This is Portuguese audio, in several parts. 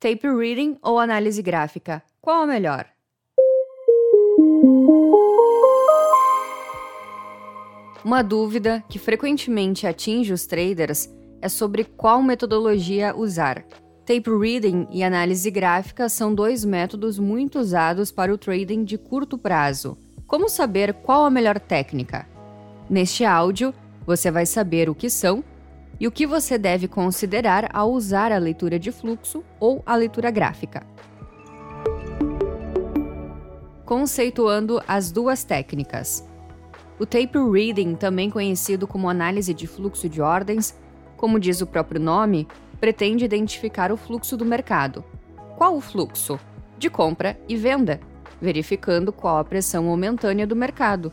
Tape reading ou análise gráfica? Qual a melhor? Uma dúvida que frequentemente atinge os traders é sobre qual metodologia usar. Tape reading e análise gráfica são dois métodos muito usados para o trading de curto prazo. Como saber qual a melhor técnica? Neste áudio, você vai saber o que são e o que você deve considerar ao usar a leitura de fluxo ou a leitura gráfica. Conceituando as duas técnicas. O tape reading, também conhecido como análise de fluxo de ordens, como diz o próprio nome, pretende identificar o fluxo do mercado. Qual o fluxo? De compra e venda, verificando qual a pressão momentânea do mercado.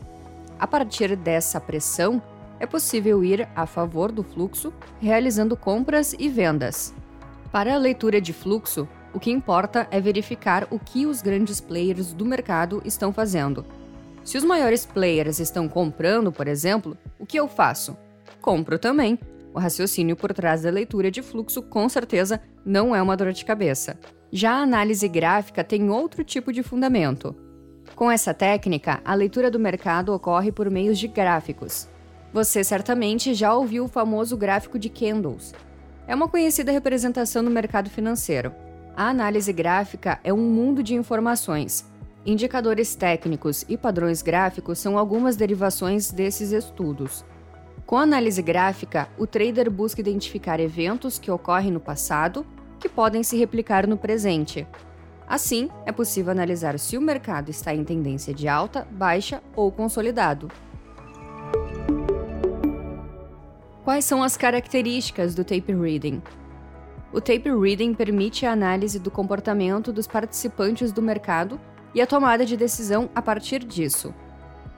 A partir dessa pressão, é possível ir a favor do fluxo, realizando compras e vendas. Para a leitura de fluxo, o que importa é verificar o que os grandes players do mercado estão fazendo se os maiores players estão comprando, por exemplo, o que eu faço? Compro também. O raciocínio por trás da leitura de fluxo com certeza não é uma dor de cabeça. Já a análise gráfica tem outro tipo de fundamento. Com essa técnica, a leitura do mercado ocorre por meios de gráficos. Você certamente já ouviu o famoso gráfico de candles. É uma conhecida representação do mercado financeiro. A análise gráfica é um mundo de informações Indicadores técnicos e padrões gráficos são algumas derivações desses estudos. Com a análise gráfica, o trader busca identificar eventos que ocorrem no passado que podem se replicar no presente. Assim, é possível analisar se o mercado está em tendência de alta, baixa ou consolidado. Quais são as características do tape reading? O tape reading permite a análise do comportamento dos participantes do mercado e a tomada de decisão a partir disso.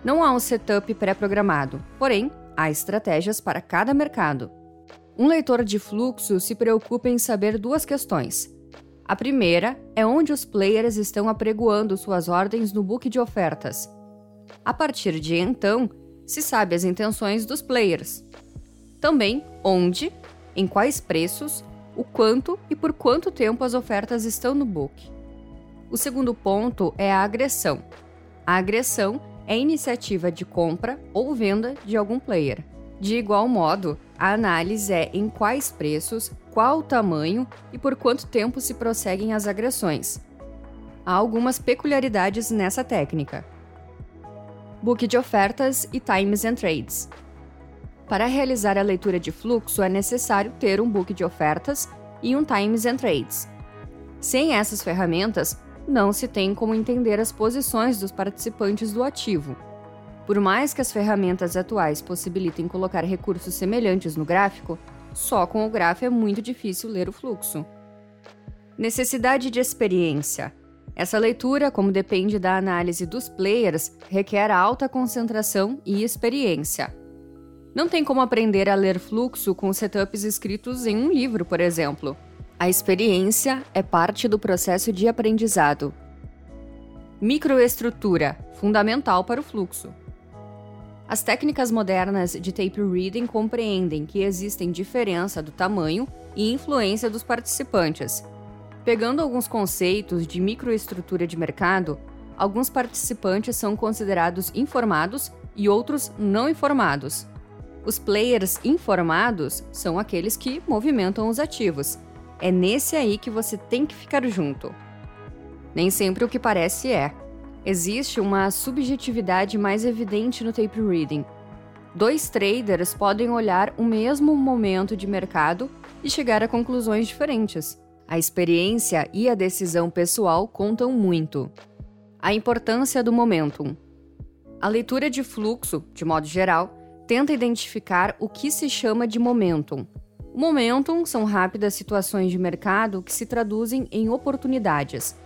Não há um setup pré-programado, porém, há estratégias para cada mercado. Um leitor de fluxo se preocupa em saber duas questões. A primeira é onde os players estão apregoando suas ordens no book de ofertas. A partir de então, se sabe as intenções dos players. Também onde, em quais preços, o quanto e por quanto tempo as ofertas estão no book. O segundo ponto é a agressão. A agressão é iniciativa de compra ou venda de algum player. De igual modo, a análise é em quais preços, qual o tamanho e por quanto tempo se prosseguem as agressões. Há algumas peculiaridades nessa técnica. Book de ofertas e Times and Trades. Para realizar a leitura de fluxo é necessário ter um book de ofertas e um Times and Trades. Sem essas ferramentas, não se tem como entender as posições dos participantes do ativo. Por mais que as ferramentas atuais possibilitem colocar recursos semelhantes no gráfico, só com o gráfico é muito difícil ler o fluxo. Necessidade de experiência. Essa leitura, como depende da análise dos players, requer alta concentração e experiência. Não tem como aprender a ler fluxo com setups escritos em um livro, por exemplo. A experiência é parte do processo de aprendizado. Microestrutura fundamental para o fluxo. As técnicas modernas de tape reading compreendem que existem diferença do tamanho e influência dos participantes. Pegando alguns conceitos de microestrutura de mercado, alguns participantes são considerados informados e outros não informados. Os players informados são aqueles que movimentam os ativos, é nesse aí que você tem que ficar junto. Nem sempre o que parece é. Existe uma subjetividade mais evidente no tape reading. Dois traders podem olhar o mesmo momento de mercado e chegar a conclusões diferentes. A experiência e a decisão pessoal contam muito. A importância do momentum. A leitura de fluxo, de modo geral, tenta identificar o que se chama de momentum, Momentum são rápidas situações de mercado que se traduzem em oportunidades.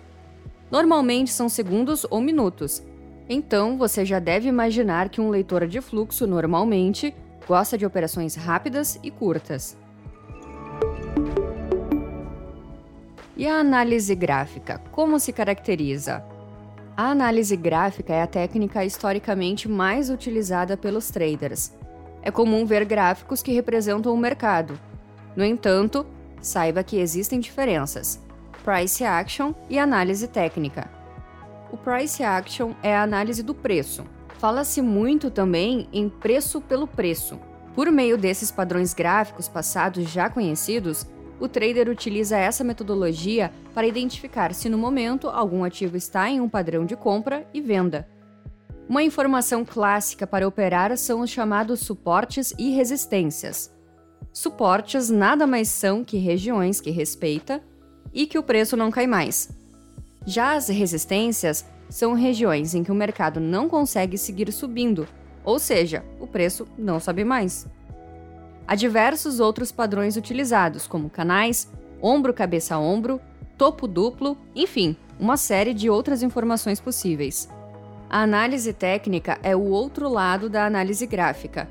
Normalmente são segundos ou minutos. Então, você já deve imaginar que um leitor de fluxo normalmente gosta de operações rápidas e curtas. E a análise gráfica, como se caracteriza? A análise gráfica é a técnica historicamente mais utilizada pelos traders. É comum ver gráficos que representam o mercado, no entanto, saiba que existem diferenças. price action e análise técnica. O price action é a análise do preço. Fala-se muito também em preço pelo preço. Por meio desses padrões gráficos passados já conhecidos, o trader utiliza essa metodologia para identificar se no momento algum ativo está em um padrão de compra e venda. Uma informação clássica para operar são os chamados suportes e resistências. Suportes nada mais são que regiões que respeita e que o preço não cai mais. Já as resistências são regiões em que o mercado não consegue seguir subindo, ou seja, o preço não sobe mais. Há diversos outros padrões utilizados, como canais, ombro cabeça ombro, topo duplo, enfim, uma série de outras informações possíveis. A análise técnica é o outro lado da análise gráfica.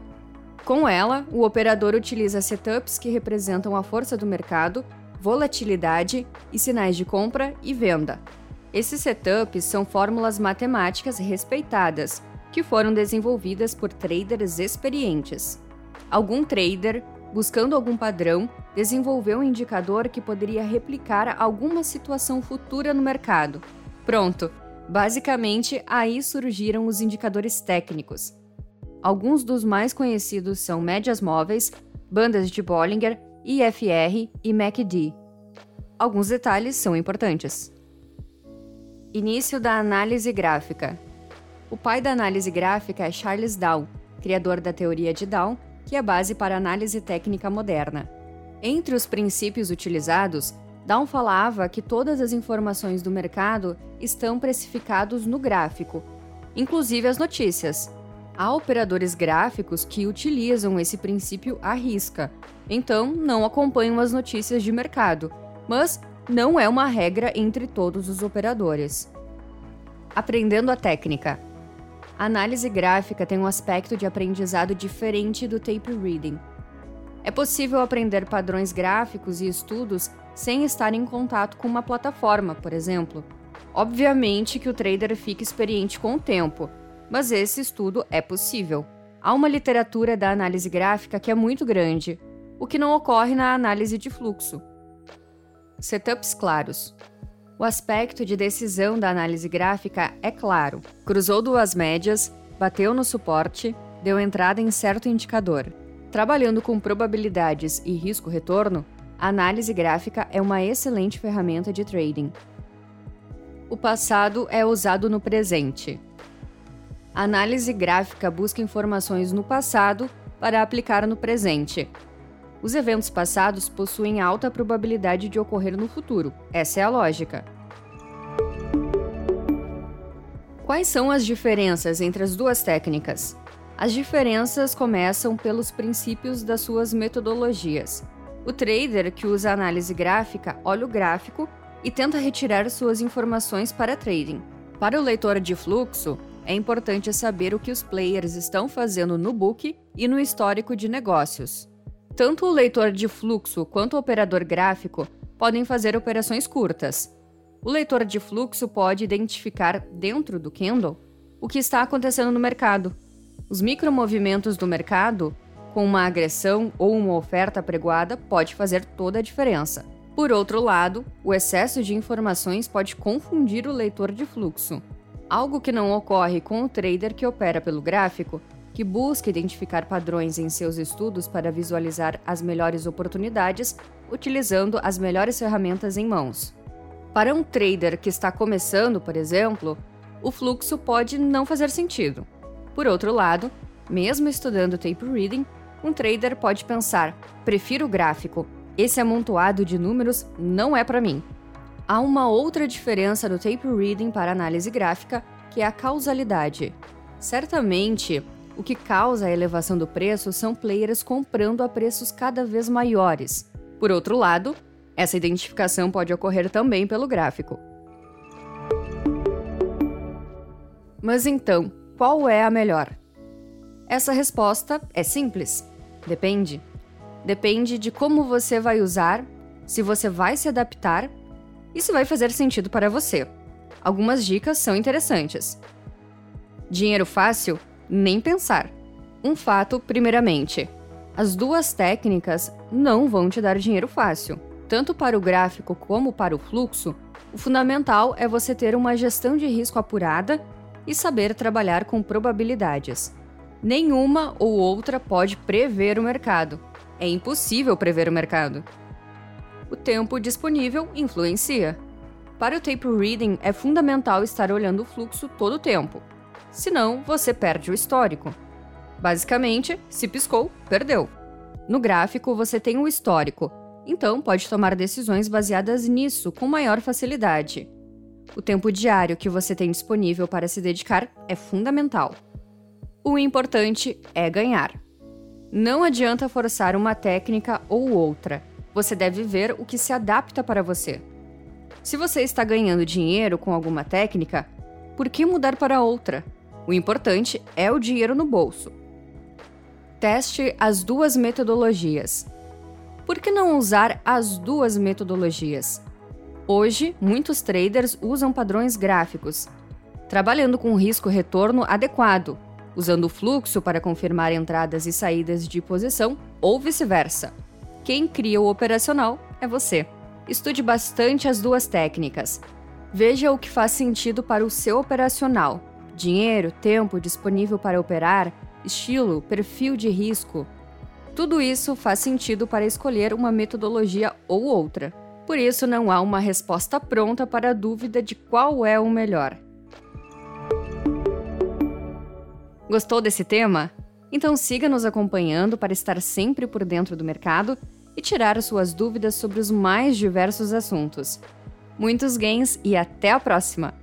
Com ela, o operador utiliza setups que representam a força do mercado, volatilidade e sinais de compra e venda. Esses setups são fórmulas matemáticas respeitadas, que foram desenvolvidas por traders experientes. Algum trader, buscando algum padrão, desenvolveu um indicador que poderia replicar alguma situação futura no mercado. Pronto! Basicamente, aí surgiram os indicadores técnicos. Alguns dos mais conhecidos são médias móveis, bandas de Bollinger, IFR e MACD. Alguns detalhes são importantes. Início da análise gráfica. O pai da análise gráfica é Charles Dow, criador da teoria de Dow que é base para análise técnica moderna. Entre os princípios utilizados, Down falava que todas as informações do mercado estão precificados no gráfico, inclusive as notícias. Há operadores gráficos que utilizam esse princípio à risca, então não acompanham as notícias de mercado, mas não é uma regra entre todos os operadores. Aprendendo a técnica. A análise gráfica tem um aspecto de aprendizado diferente do tape reading. É possível aprender padrões gráficos e estudos sem estar em contato com uma plataforma, por exemplo. Obviamente que o trader fica experiente com o tempo, mas esse estudo é possível. Há uma literatura da análise gráfica que é muito grande, o que não ocorre na análise de fluxo. Setups claros. O aspecto de decisão da análise gráfica é claro. Cruzou duas médias, bateu no suporte, deu entrada em certo indicador. Trabalhando com probabilidades e risco-retorno, a análise gráfica é uma excelente ferramenta de trading. O passado é usado no presente. A análise gráfica busca informações no passado para aplicar no presente. Os eventos passados possuem alta probabilidade de ocorrer no futuro. Essa é a lógica. Quais são as diferenças entre as duas técnicas? As diferenças começam pelos princípios das suas metodologias. O trader que usa análise gráfica olha o gráfico e tenta retirar suas informações para trading. Para o leitor de fluxo, é importante saber o que os players estão fazendo no book e no histórico de negócios. Tanto o leitor de fluxo quanto o operador gráfico podem fazer operações curtas. O leitor de fluxo pode identificar dentro do candle o que está acontecendo no mercado. Os micromovimentos do mercado, com uma agressão ou uma oferta pregoada, pode fazer toda a diferença. Por outro lado, o excesso de informações pode confundir o leitor de fluxo, algo que não ocorre com o trader que opera pelo gráfico que busca identificar padrões em seus estudos para visualizar as melhores oportunidades, utilizando as melhores ferramentas em mãos. Para um trader que está começando, por exemplo, o fluxo pode não fazer sentido. Por outro lado, mesmo estudando tape reading, um trader pode pensar: prefiro o gráfico, esse amontoado de números não é para mim. Há uma outra diferença do tape reading para análise gráfica, que é a causalidade. Certamente, o que causa a elevação do preço são players comprando a preços cada vez maiores. Por outro lado, essa identificação pode ocorrer também pelo gráfico. Mas então, qual é a melhor? Essa resposta é simples. Depende. Depende de como você vai usar, se você vai se adaptar e se vai fazer sentido para você. Algumas dicas são interessantes. Dinheiro fácil nem pensar. Um fato, primeiramente: as duas técnicas não vão te dar dinheiro fácil. Tanto para o gráfico como para o fluxo, o fundamental é você ter uma gestão de risco apurada e saber trabalhar com probabilidades. Nenhuma ou outra pode prever o mercado. É impossível prever o mercado. O tempo disponível influencia. Para o tape reading, é fundamental estar olhando o fluxo todo o tempo. Senão, você perde o histórico. Basicamente, se piscou, perdeu. No gráfico, você tem o histórico, então pode tomar decisões baseadas nisso com maior facilidade. O tempo diário que você tem disponível para se dedicar é fundamental. O importante é ganhar. Não adianta forçar uma técnica ou outra. Você deve ver o que se adapta para você. Se você está ganhando dinheiro com alguma técnica, por que mudar para outra? O importante é o dinheiro no bolso. Teste as duas metodologias. Por que não usar as duas metodologias? Hoje, muitos traders usam padrões gráficos, trabalhando com risco-retorno adequado, usando o fluxo para confirmar entradas e saídas de posição ou vice-versa. Quem cria o operacional é você. Estude bastante as duas técnicas. Veja o que faz sentido para o seu operacional: dinheiro, tempo disponível para operar, estilo, perfil de risco. Tudo isso faz sentido para escolher uma metodologia ou outra. Por isso, não há uma resposta pronta para a dúvida de qual é o melhor. Gostou desse tema? Então siga nos acompanhando para estar sempre por dentro do mercado e tirar suas dúvidas sobre os mais diversos assuntos. Muitos gains e até a próxima!